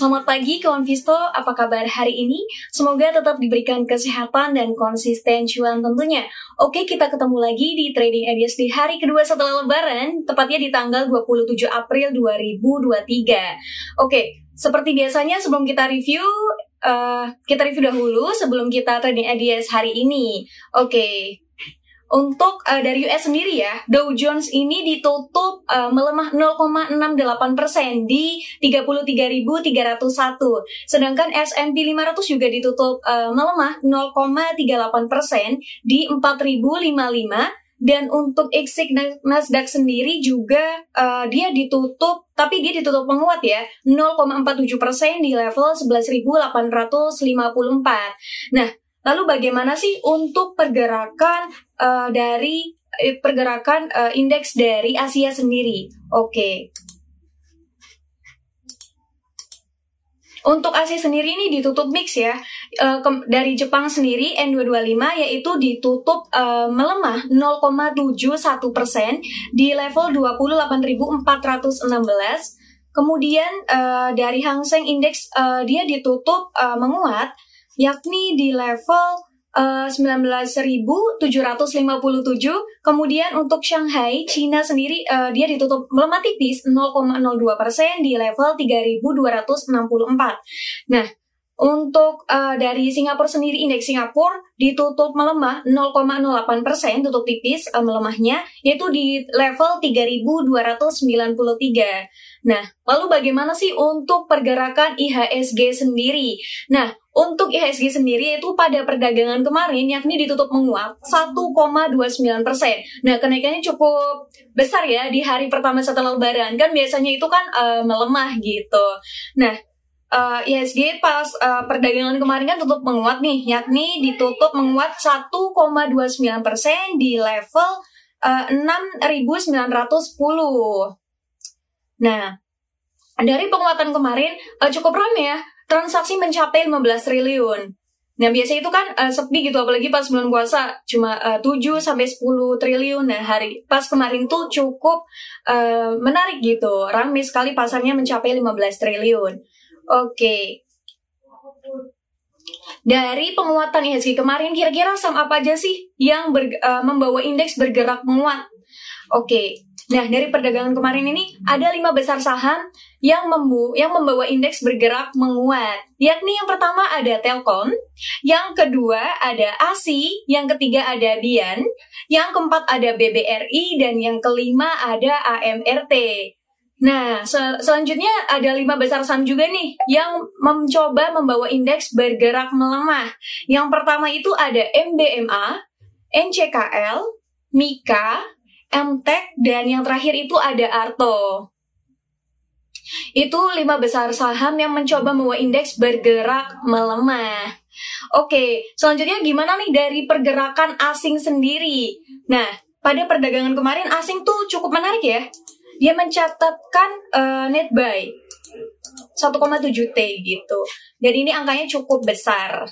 Selamat pagi kawan Visto, apa kabar hari ini? Semoga tetap diberikan kesehatan dan konsisten cuan tentunya. Oke, kita ketemu lagi di Trading Ideas di hari kedua setelah lebaran, tepatnya di tanggal 27 April 2023. Oke, seperti biasanya sebelum kita review, uh, kita review dahulu sebelum kita Trading Ideas hari ini. Oke, untuk uh, dari US sendiri ya, Dow Jones ini ditutup uh, melemah 0,68 persen di 33.301. Sedangkan S&P 500 juga ditutup uh, melemah 0,38 persen di 4.055 dan untuk XIC Nasdaq sendiri juga uh, dia ditutup tapi dia ditutup menguat ya 0,47 persen di level 11.854. Nah Lalu bagaimana sih untuk pergerakan uh, dari eh, pergerakan uh, indeks dari Asia sendiri? Oke. Okay. Untuk Asia sendiri ini ditutup mix ya. Uh, dari Jepang sendiri N225 yaitu ditutup uh, melemah 0,71 persen di level 28.416. Kemudian uh, dari Hang Seng Index uh, dia ditutup uh, menguat yakni di level uh, 19.757. Kemudian untuk Shanghai, China sendiri uh, dia ditutup melemah tipis 0,02 persen di level 3.264. Nah, untuk uh, dari Singapura sendiri, indeks Singapura ditutup melemah 0,08 persen, tutup tipis uh, melemahnya, yaitu di level 3.293. Nah, lalu bagaimana sih untuk pergerakan IHSG sendiri? Nah, untuk IHSG sendiri itu pada perdagangan kemarin yakni ditutup menguat 1,29 persen. Nah kenaikannya cukup besar ya di hari pertama setelah lebaran kan biasanya itu kan uh, melemah gitu. Nah uh, IHSG pas uh, perdagangan kemarin kan tutup menguat nih, yakni ditutup menguat 1,29 persen di level uh, 6.910. Nah, dari penguatan kemarin uh, cukup ramai ya, transaksi mencapai 15 triliun. Nah, biasanya itu kan uh, sepi gitu apalagi pas bulan puasa cuma uh, 7 sampai 10 triliun. Nah, hari pas kemarin tuh cukup uh, menarik gitu. Ramai sekali pasarnya mencapai 15 triliun. Oke. Dari penguatan IHSG kemarin, kira-kira saham apa aja sih yang ber, uh, membawa indeks bergerak menguat? Oke, nah dari perdagangan kemarin ini ada lima besar saham yang membu yang membawa indeks bergerak menguat. Yakni yang pertama ada Telkom, yang kedua ada ASI, yang ketiga ada Bian, yang keempat ada BBRI, dan yang kelima ada AMRT. Nah, sel selanjutnya ada lima besar saham juga nih yang mencoba membawa indeks bergerak melemah. Yang pertama itu ada MBMA, NCKL, Mika, MTEK, dan yang terakhir itu ada Arto. Itu lima besar saham yang mencoba membawa indeks bergerak melemah. Oke, selanjutnya gimana nih dari pergerakan asing sendiri? Nah, pada perdagangan kemarin asing tuh cukup menarik ya dia mencatatkan uh, net buy 1,7 T gitu. Dan ini angkanya cukup besar.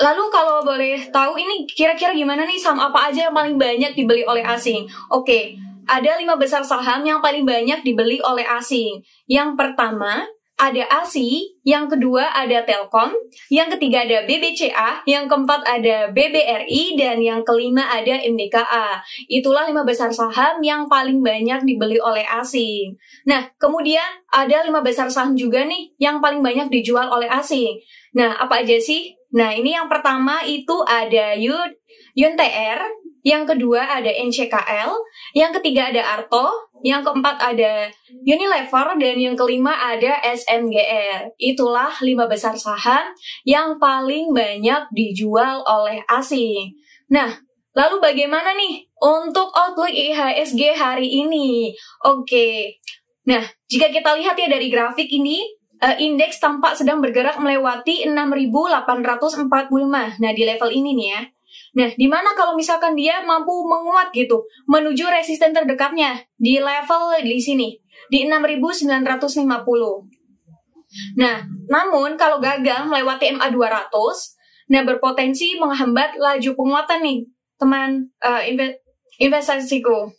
Lalu kalau boleh tahu ini kira-kira gimana nih saham apa aja yang paling banyak dibeli oleh asing? Oke, ada lima besar saham yang paling banyak dibeli oleh asing. Yang pertama ada ASI, yang kedua ada Telkom, yang ketiga ada BBCA, yang keempat ada BBRI, dan yang kelima ada MDKA. Itulah lima besar saham yang paling banyak dibeli oleh asing. Nah, kemudian ada lima besar saham juga nih yang paling banyak dijual oleh asing. Nah, apa aja sih? Nah, ini yang pertama itu ada Yun, yang kedua ada NCKL, yang ketiga ada Arto, yang keempat ada Unilever, dan yang kelima ada SMGR. Itulah lima besar saham yang paling banyak dijual oleh asing. Nah, lalu bagaimana nih untuk outlook IHSG hari ini? Oke, nah jika kita lihat ya dari grafik ini, uh, indeks tampak sedang bergerak melewati 6.845. Nah, di level ini nih ya. Nah, di mana kalau misalkan dia mampu menguat gitu, menuju resisten terdekatnya di level di sini, di 6950. Nah, namun kalau gagal melewati MA 200, nah berpotensi menghambat laju penguatan nih, teman uh, investasiku.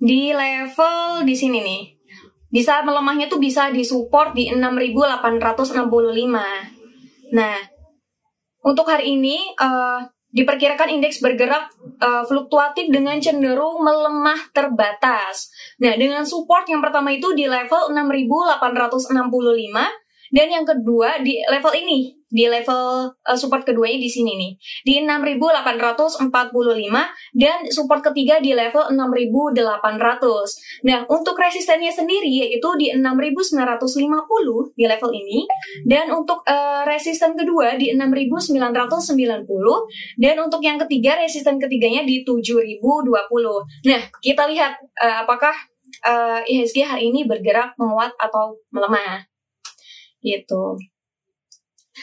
di level di sini nih. Bisa melemahnya tuh bisa disupport di 6865. Nah, untuk hari ini uh, diperkirakan indeks bergerak uh, fluktuatif dengan cenderung melemah terbatas. Nah, dengan support yang pertama itu di level 6865 dan yang kedua di level ini di level uh, support keduanya di sini nih di 6845 dan support ketiga di level 6800. Nah, untuk resistennya sendiri yaitu di 6950 di level ini dan untuk uh, resisten kedua di 6990 dan untuk yang ketiga resisten ketiganya di 7020. Nah, kita lihat uh, apakah uh, IHSG hari ini bergerak menguat atau melemah. Gitu.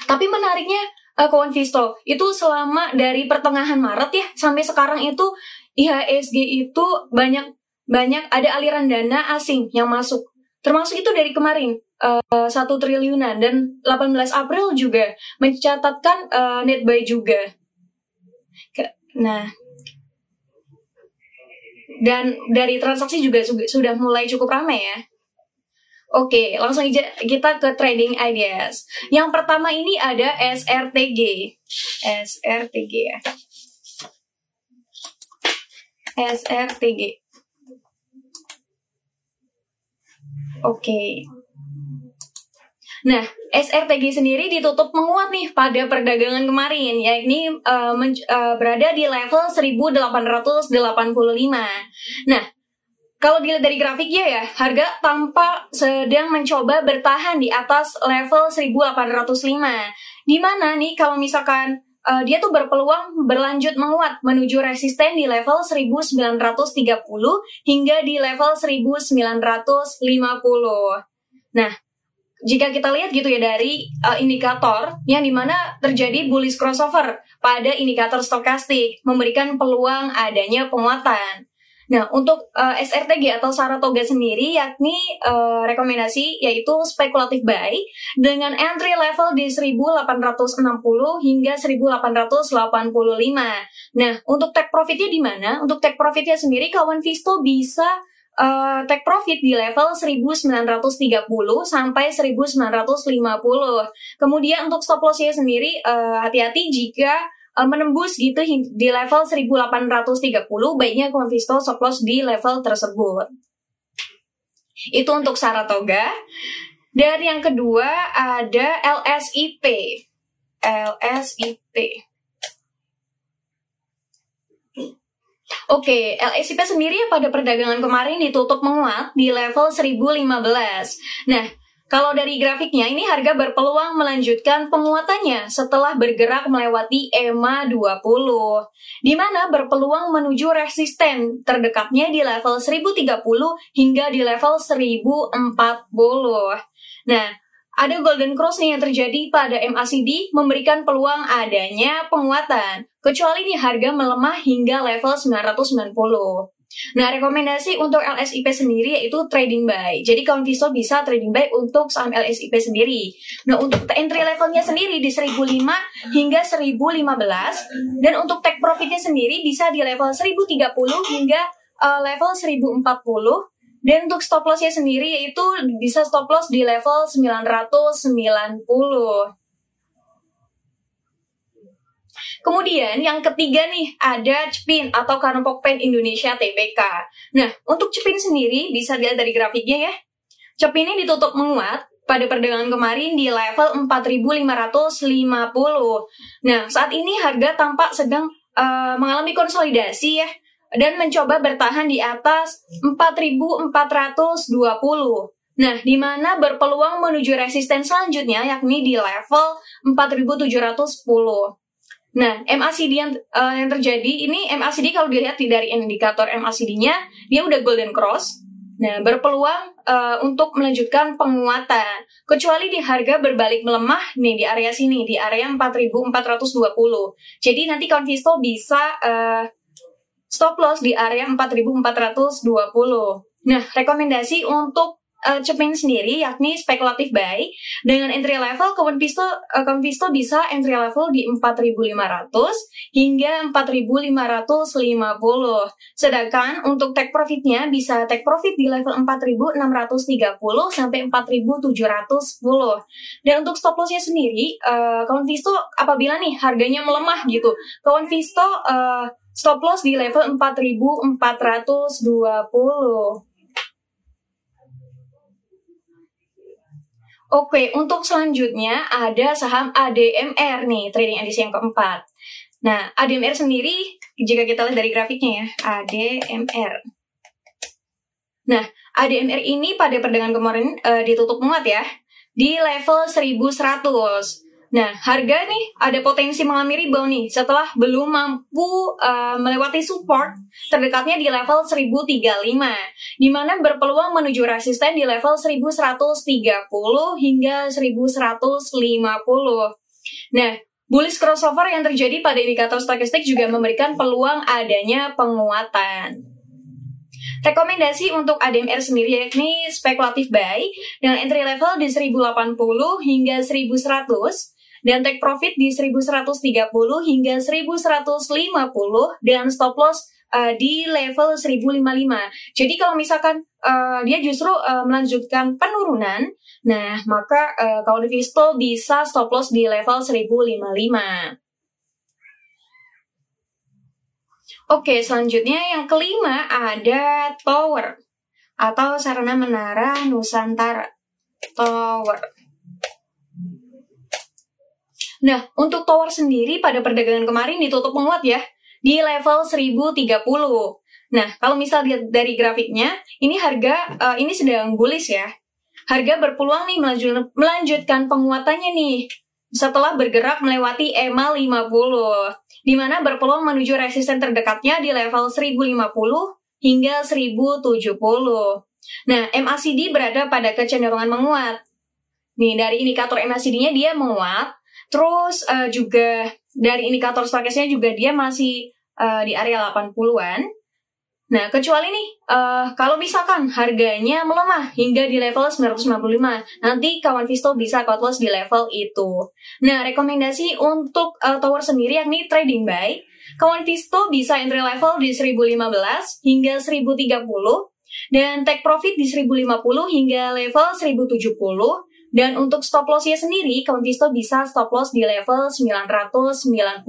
Tapi menariknya uh, kawan Visto, itu selama dari pertengahan Maret ya sampai sekarang itu IHSG itu banyak banyak ada aliran dana asing yang masuk. Termasuk itu dari kemarin eh, satu uh, triliunan dan 18 April juga mencatatkan uh, net buy juga. Nah, dan dari transaksi juga sudah mulai cukup ramai ya. Oke, langsung aja kita ke trading ideas. Yang pertama ini ada SRTG. SRTG ya. SRTG. Oke. Nah, SRTG sendiri ditutup menguat nih pada perdagangan kemarin, yakni uh, uh, berada di level 1885. Nah, kalau dilihat dari grafiknya ya, harga tampak sedang mencoba bertahan di atas level 1805. Di mana nih kalau misalkan uh, dia tuh berpeluang berlanjut menguat menuju resisten di level 1930 hingga di level 1950. Nah, jika kita lihat gitu ya dari uh, indikator yang di mana terjadi bullish crossover pada indikator stokastik memberikan peluang adanya penguatan. Nah, untuk uh, eh, SRTG atau Saratoga sendiri yakni uh, rekomendasi yaitu spekulatif buy dengan entry level di 1860 hingga 1885. Nah, untuk take profitnya di mana? Untuk take profitnya sendiri kawan Visto bisa uh, take profit di level 1930 sampai 1950. Kemudian untuk stop lossnya sendiri hati-hati uh, jika uh, menembus gitu di level 1830 baiknya Convisto stop loss di level tersebut. Itu untuk Saratoga. Dan yang kedua ada LSIP. LSIP. Oke, LSIP sendiri pada perdagangan kemarin ditutup menguat di level 1015. Nah, kalau dari grafiknya, ini harga berpeluang melanjutkan penguatannya setelah bergerak melewati EMA 20, di mana berpeluang menuju resisten terdekatnya di level 1030 hingga di level 1040. Nah, ada golden cross nih yang terjadi pada MACD memberikan peluang adanya penguatan, kecuali nih harga melemah hingga level 990. Nah, rekomendasi untuk LSIP sendiri yaitu trading buy. Jadi kawan Visto bisa trading buy untuk saham LSIP sendiri. Nah, untuk entry levelnya sendiri di 1005 hingga 1015 dan untuk take profitnya sendiri bisa di level 1030 hingga uh, level 1040 dan untuk stop lossnya sendiri yaitu bisa stop loss di level 990. Kemudian yang ketiga nih ada Cepin atau Kanompok Pen Indonesia TBK. Nah, untuk Cepin sendiri bisa dilihat dari grafiknya ya. Cepin ini ditutup menguat pada perdagangan kemarin di level 4550. Nah, saat ini harga tampak sedang uh, mengalami konsolidasi ya dan mencoba bertahan di atas 4420. Nah, di mana berpeluang menuju resisten selanjutnya yakni di level 4710. Nah, MACD yang uh, yang terjadi ini MACD kalau dilihat dari indikator MACD-nya dia udah golden cross. Nah, berpeluang uh, untuk melanjutkan penguatan. Kecuali di harga berbalik melemah nih di area sini di area 4420. Jadi nanti Convisto bisa uh, stop loss di area 4420. Nah, rekomendasi untuk uh, Cepin sendiri yakni spekulatif buy dengan entry level kawan Visto uh, Visto bisa entry level di 4.500 hingga 4.550. Sedangkan untuk take profitnya bisa take profit di level 4.630 sampai 4.710. Dan untuk stop lossnya sendiri uh, kawan Visto apabila nih harganya melemah gitu, kawan Visto uh, stop loss di level 4.420. Oke, untuk selanjutnya ada saham ADMR nih, trading edisi yang keempat. Nah, ADMR sendiri, jika kita lihat dari grafiknya ya, ADMR. Nah, ADMR ini pada perdagangan kemarin uh, ditutup menguat ya, di level 1100. Nah, harga nih ada potensi mengalami rebound nih setelah belum mampu uh, melewati support terdekatnya di level 1035, di mana berpeluang menuju resisten di level 1130 hingga 1150. Nah, bullish crossover yang terjadi pada indikator stokastik juga memberikan peluang adanya penguatan. Rekomendasi untuk ADMR sendiri yakni spekulatif buy dengan entry level di 1080 hingga 1100 dan take profit di 1130 hingga 1150 dengan stop loss uh, di level 1055. Jadi kalau misalkan uh, dia justru uh, melanjutkan penurunan, nah maka uh, kalau di Visto bisa stop loss di level 1055. Oke, selanjutnya yang kelima ada tower atau sarana menara Nusantara. Tower. Nah, untuk tower sendiri pada perdagangan kemarin ditutup menguat ya di level 1030. Nah, kalau misal lihat dari grafiknya, ini harga uh, ini sedang bullish ya. Harga berpeluang nih melanjut, melanjutkan penguatannya nih setelah bergerak melewati EMA 50 di mana berpeluang menuju resisten terdekatnya di level 1050 hingga 1070. Nah, MACD berada pada kecenderungan menguat. Nih, dari indikator MACD-nya dia menguat, Terus uh, juga dari indikator stokasnya juga dia masih uh, di area 80-an. Nah, kecuali nih, uh, kalau misalkan harganya melemah hingga di level 995, nanti kawan Visto bisa cut loss di level itu. Nah, rekomendasi untuk uh, tower sendiri yakni trading buy, kawan Visto bisa entry level di 1015 hingga 1030, dan take profit di 1050 hingga level 1070, dan untuk stop lossnya sendiri, Visto bisa stop loss di level 995.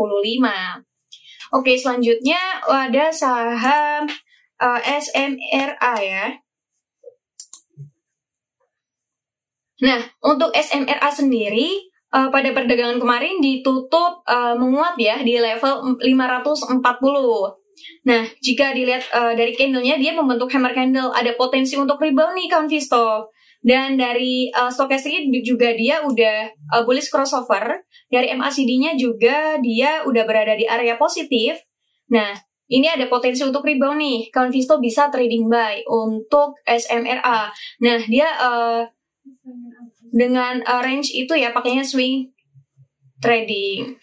Oke, selanjutnya ada saham uh, eh, SMRA ya. Nah, untuk SMRA sendiri uh, pada perdagangan kemarin ditutup uh, menguat ya di level 540. Nah, jika dilihat uh, dari candlenya dia membentuk hammer candle, ada potensi untuk rebound nih kawan Visto. Dan dari uh, stokastik juga dia udah uh, bullish crossover. Dari MACD-nya juga dia udah berada di area positif. Nah, ini ada potensi untuk rebound nih. Kawan Visto bisa trading buy untuk SMRA. Nah, dia uh, dengan uh, range itu ya pakainya swing trading.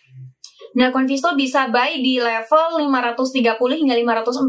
Nah, Convisto bisa buy di level 530 hingga 540.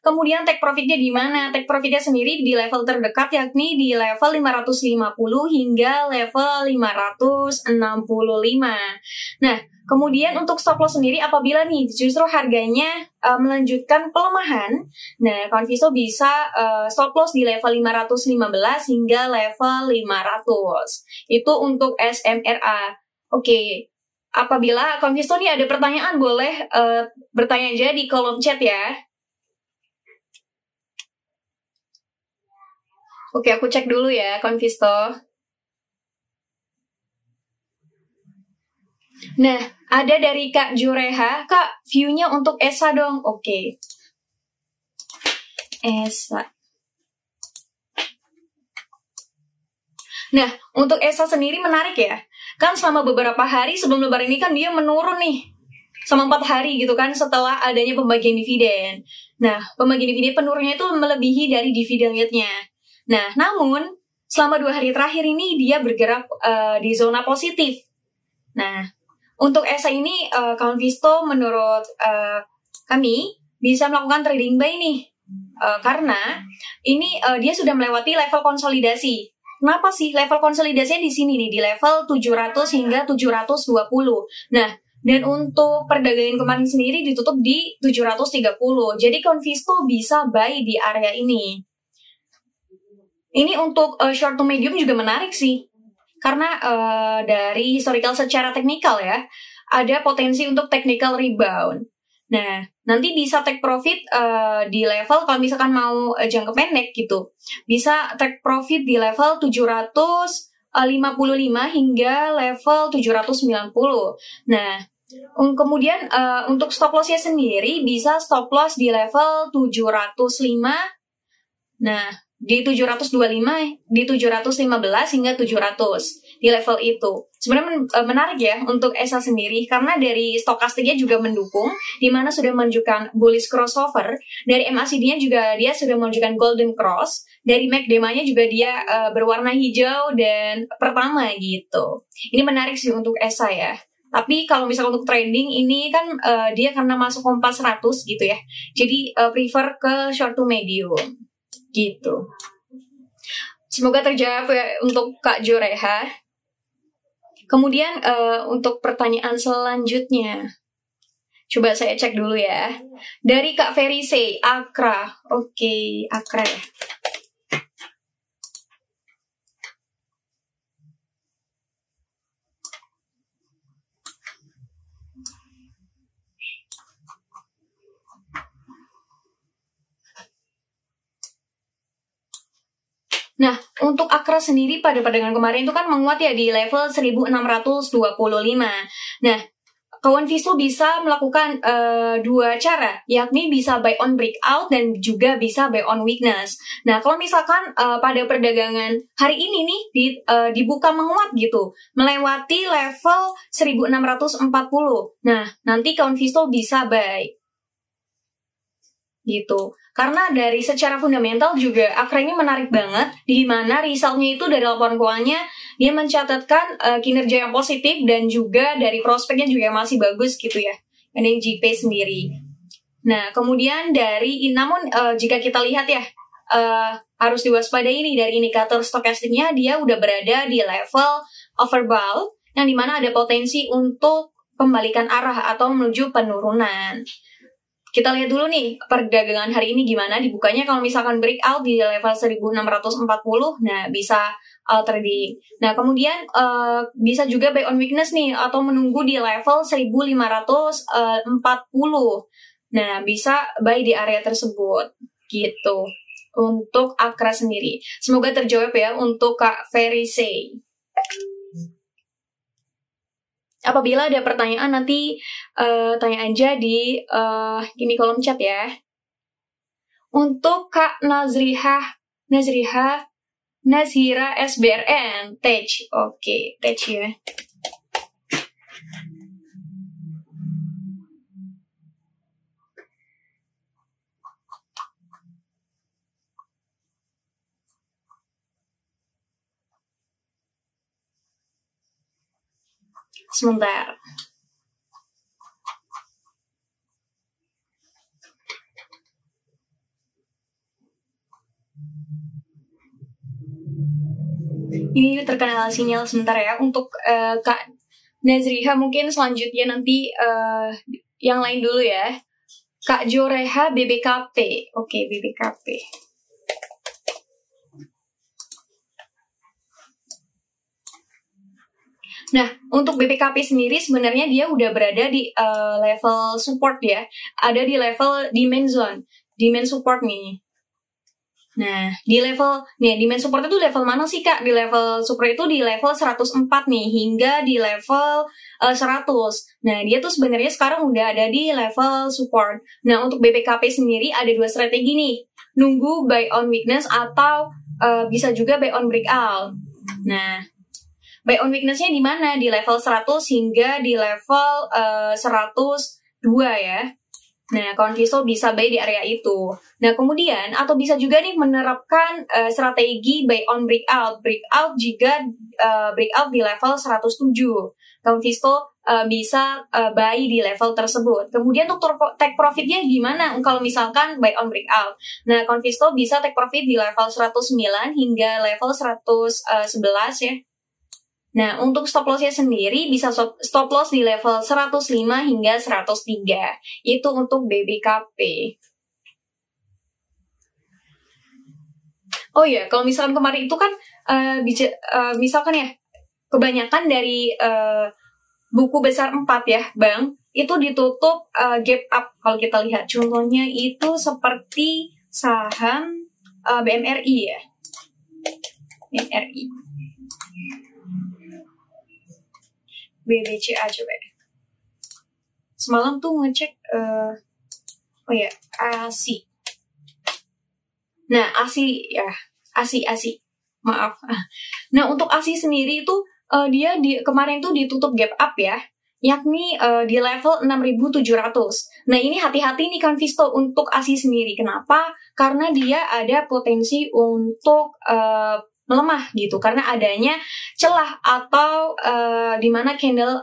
Kemudian take profitnya di mana? Take profitnya sendiri di level terdekat yakni di level 550 hingga level 565. Nah, Kemudian untuk stop loss sendiri apabila nih justru harganya uh, melanjutkan pelemahan, nah Conviso bisa uh, stop loss di level 515 hingga level 500. Itu untuk SMRA. Oke, okay. Apabila Konvisto nih ada pertanyaan boleh uh, bertanya aja di kolom chat ya. Oke, aku cek dulu ya Konvisto. Nah, ada dari Kak Jureha. Kak, view-nya untuk Esa dong. Oke. Esa. Nah, untuk Esa sendiri menarik ya kan selama beberapa hari sebelum lebaran ini kan dia menurun nih sama empat hari gitu kan setelah adanya pembagian dividen. Nah, pembagian dividen penurunnya itu melebihi dari dividen yieldnya. Nah, namun selama dua hari terakhir ini dia bergerak uh, di zona positif. Nah, untuk ESA ini uh, kawan Visto menurut uh, kami bisa melakukan trading buy nih Uh, karena ini uh, dia sudah melewati level konsolidasi. Kenapa sih level konsolidasinya di sini nih di level 700 hingga 720. Nah, dan untuk perdagangan kemarin sendiri ditutup di 730. Jadi Convisto bisa buy di area ini. Ini untuk uh, short to medium juga menarik sih. Karena uh, dari historical secara teknikal ya, ada potensi untuk technical rebound. Nah, nanti bisa take profit uh, di level kalau misalkan mau uh, jangka pendek gitu. Bisa take profit di level 755 hingga level 790. Nah, kemudian uh, untuk stop lossnya sendiri bisa stop loss di level 705. Nah, di 725, di 715 hingga 700 di level itu. Sebenarnya eh, menarik ya untuk ESA sendiri karena dari stokastiknya juga mendukung di mana sudah menunjukkan bullish crossover, dari MACD-nya juga dia sudah menunjukkan golden cross, dari MACD-nya juga dia uh, berwarna hijau dan pertama gitu. Ini menarik sih untuk ESA ya. Tapi kalau misalnya untuk trading ini kan uh, dia karena masuk kompas 100 gitu ya. Jadi uh, prefer ke short to medium gitu. Semoga terjawab ya untuk Kak Joreha. Kemudian uh, untuk pertanyaan selanjutnya. Coba saya cek dulu ya. Dari Kak Ferise, Akra. Oke, okay, Akra ya. Nah, untuk Akra sendiri pada perdagangan kemarin itu kan menguat ya di level 1625. Nah, kawan Visto bisa melakukan uh, dua cara, yakni bisa buy on breakout dan juga bisa buy on weakness. Nah, kalau misalkan uh, pada perdagangan hari ini nih di, uh, dibuka menguat gitu, melewati level 1640. Nah, nanti kawan Visto bisa buy gitu. Karena dari secara fundamental juga Akra ini menarik banget, di mana resultnya itu dari laporan keuangannya dia mencatatkan uh, kinerja yang positif dan juga dari prospeknya juga masih bagus gitu ya, ini GP sendiri. Nah kemudian dari namun uh, jika kita lihat ya uh, harus diwaspadai ini dari indikator stokastiknya dia udah berada di level overbought yang di mana ada potensi untuk pembalikan arah atau menuju penurunan kita lihat dulu nih perdagangan hari ini gimana dibukanya kalau misalkan breakout di level 1640 nah bisa uh, trading. Nah, kemudian uh, bisa juga buy on weakness nih atau menunggu di level 1540. Nah, bisa buy di area tersebut gitu. Untuk Akra sendiri. Semoga terjawab ya untuk Kak Ferise. Apabila ada pertanyaan nanti uh, tanya aja di uh, ini kolom chat ya. Untuk Kak Nazriha, Nazriha, Nazhira SBRN, Tech. Oke, okay, Tech ya. Sebentar. Ini terkenal sinyal sebentar ya untuk uh, Kak Nazriha mungkin selanjutnya nanti uh, yang lain dulu ya. Kak Joreha BBKP. Oke, okay, BBKP. Nah, untuk BPKP sendiri sebenarnya dia udah berada di uh, level support ya. Ada di level demand zone, demand support nih. Nah, di level nih demand support itu level mana sih Kak? Di level support itu di level 104 nih hingga di level uh, eh, 100. Nah, dia tuh sebenarnya sekarang udah ada di level support. Nah, untuk BPKP sendiri ada dua strategi nih. Nunggu buy on weakness atau uh, bisa juga buy on breakout. Nah, buy on weakness-nya di mana? Di level 100 hingga di level uh, eh, 102 ya. Nah, kawan Visto bisa buy di area itu. Nah, kemudian atau bisa juga nih menerapkan uh, strategi buy on breakout. Breakout jika uh, breakout di level 107. Kawan Visto uh, bisa uh, buy di level tersebut. Kemudian untuk take profitnya gimana kalau misalkan buy on breakout? Nah, kawan Visto bisa take profit di level 109 hingga level 111 ya. Nah, untuk stop lossnya sendiri bisa stop loss di level 105 hingga 103. Itu untuk BBKP. Oh iya, kalau misalkan kemarin itu kan uh, uh, misalkan ya kebanyakan dari uh, buku besar 4 ya, Bang, itu ditutup uh, gap up kalau kita lihat. Contohnya itu seperti saham uh, BMRI ya. BMRI. BBCA coba semalam tuh ngecek uh, oh ya ASI nah ASI ya ASI ASI maaf nah untuk ASI sendiri itu uh, dia di kemarin tuh ditutup gap up ya yakni uh, di level 6700. Nah, ini hati-hati nih kan Visto untuk ASI sendiri. Kenapa? Karena dia ada potensi untuk uh, melemah gitu karena adanya celah atau uh, di mana candle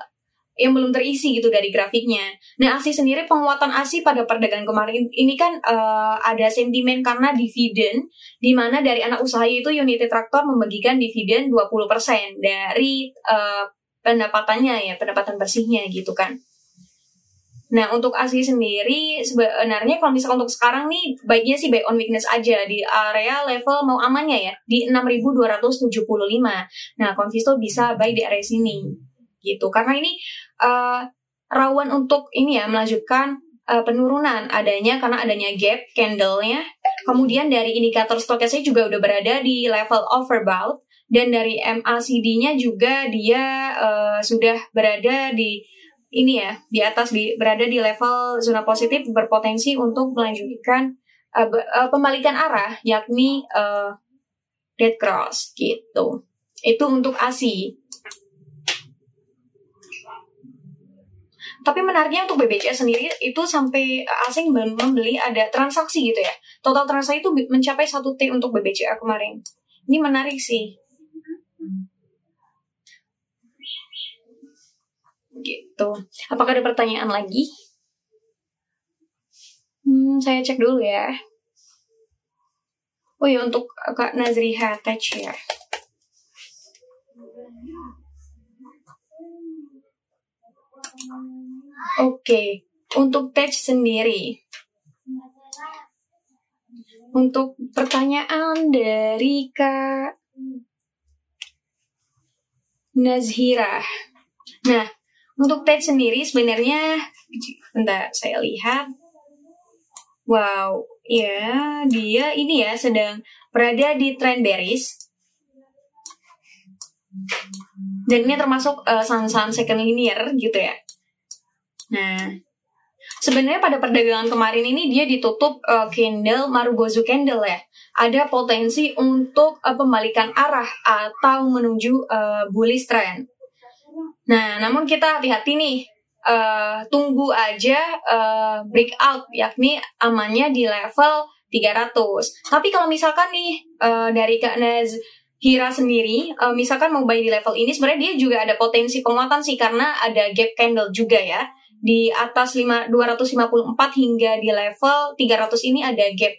yang belum terisi gitu dari grafiknya. Nah, ASI sendiri penguatan ASI pada perdagangan kemarin ini kan uh, ada sentimen karena dividen di mana dari anak usaha itu Unity Tractor membagikan dividen 20% dari uh, pendapatannya ya, pendapatan bersihnya gitu kan. Nah, untuk ASI sendiri sebenarnya kalau misalnya untuk sekarang nih baiknya sih buy on weakness aja di area level mau amannya ya di 6275. Nah, konsisto bisa buy di area sini gitu. Karena ini uh, rawan untuk ini ya melanjutkan uh, penurunan adanya karena adanya gap candle-nya. Kemudian dari indikator stokasnya juga udah berada di level overbought dan dari MACD-nya juga dia uh, sudah berada di ini ya di atas di berada di level zona positif berpotensi untuk melanjutkan uh, uh, pembalikan arah yakni uh, dead cross gitu. Itu untuk ASI. Tapi menariknya untuk BBCA sendiri itu sampai asing membeli ada transaksi gitu ya. Total transaksi itu mencapai 1 T untuk BBCA kemarin. Ini menarik sih. Gitu. Apakah ada pertanyaan lagi? Hmm, saya cek dulu ya. Oh ya untuk Kak Nazriha Touch ya. Oke, okay. untuk touch sendiri. Untuk pertanyaan dari Kak Nazhira. Nah, untuk Ted sendiri sebenarnya, bentar saya lihat. Wow, ya dia ini ya sedang berada di trend bearish. Dan ini termasuk uh, saham-saham second linear gitu ya. Nah, sebenarnya pada perdagangan kemarin ini dia ditutup uh, candle Marubozu candle ya. Ada potensi untuk uh, pembalikan arah atau menuju uh, bullish trend. Nah, namun kita hati-hati nih. Uh, tunggu aja uh, breakout yakni amannya di level 300. Tapi kalau misalkan nih uh, dari Kak Naz Hira sendiri, uh, misalkan mau buy di level ini, sebenarnya dia juga ada potensi penguatan sih karena ada gap candle juga ya. Di atas 5, 254 hingga di level 300 ini ada gap.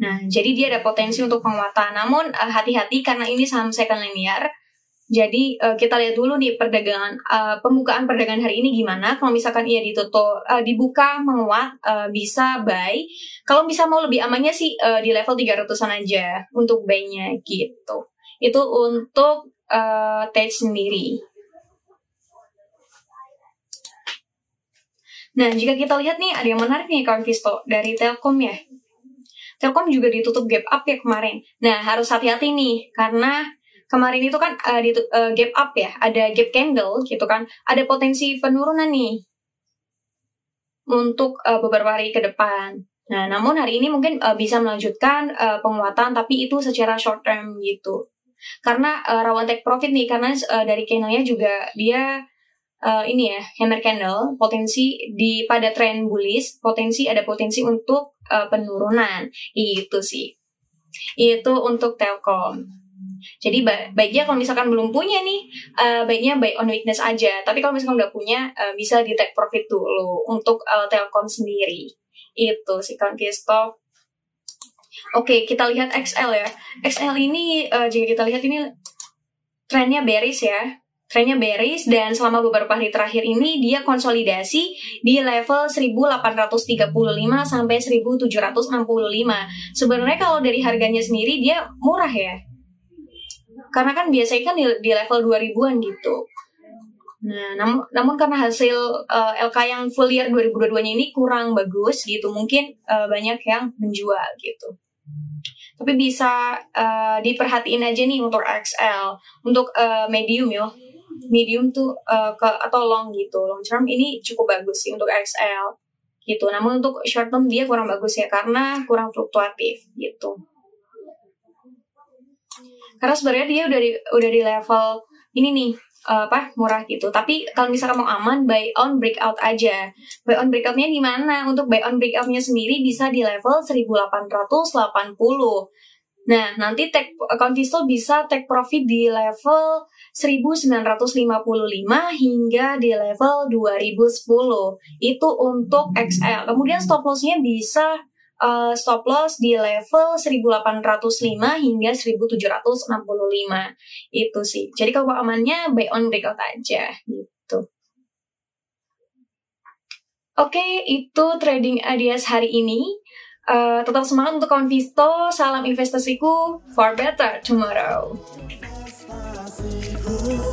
Nah, jadi dia ada potensi untuk penguatan. Namun hati-hati uh, karena ini saham second linear, jadi uh, kita lihat dulu nih perdagangan uh, pembukaan perdagangan hari ini gimana. Kalau misalkan ia ditutup uh, dibuka menguat uh, bisa buy. Kalau bisa mau lebih amannya sih uh, di level 300-an aja untuk buy-nya gitu. Itu untuk uh, sendiri. Nah, jika kita lihat nih ada yang menarik nih kawan Visto dari Telkom ya. Telkom juga ditutup gap up ya kemarin. Nah, harus hati-hati nih karena kemarin itu kan uh, di uh, gap up ya, ada gap candle gitu kan, ada potensi penurunan nih untuk uh, beberapa hari ke depan. Nah, namun hari ini mungkin uh, bisa melanjutkan uh, penguatan, tapi itu secara short term gitu. Karena uh, rawan take profit nih, karena uh, dari candlenya juga dia uh, ini ya hammer candle potensi di pada tren bullish potensi ada potensi untuk uh, penurunan itu sih itu untuk telkom jadi ba baiknya kalau misalkan belum punya nih, uh, baiknya buy on weakness aja. Tapi kalau misalkan udah punya, uh, bisa di take profit dulu untuk uh, Telkom sendiri. Itu si Conquisto. Oke, kita lihat XL ya. XL ini uh, jika kita lihat ini trennya bearish ya. Trennya bearish dan selama beberapa hari terakhir ini dia konsolidasi di level 1835 sampai 1765. Sebenarnya kalau dari harganya sendiri dia murah ya karena kan biasanya kan di, di level 2000-an gitu. Nah, namun, namun karena hasil uh, LK yang full year 2022-nya ini kurang bagus gitu, mungkin uh, banyak yang menjual gitu. Tapi bisa uh, diperhatiin aja nih untuk XL, untuk uh, medium ya. Medium tuh uh, ke atau long gitu. Long term ini cukup bagus sih untuk XL gitu. Namun untuk short term dia kurang bagus ya karena kurang fluktuatif gitu karena sebenarnya dia udah di udah di level ini nih uh, apa murah gitu. Tapi kalau misalnya mau aman buy on breakout aja. Buy on breakoutnya di mana? Untuk buy on breakoutnya sendiri bisa di level 1880. Nah, nanti take bisa take profit di level 1955 hingga di level 2010. Itu untuk XL. Kemudian stop lossnya bisa uh, stop loss di level 1805 hingga 1765 itu sih. Jadi kalau amannya buy on breakout aja gitu. Oke, okay, itu trading ideas hari ini. Uh, tetap semangat untuk kawan Visto. Salam investasiku for better tomorrow. For better tomorrow.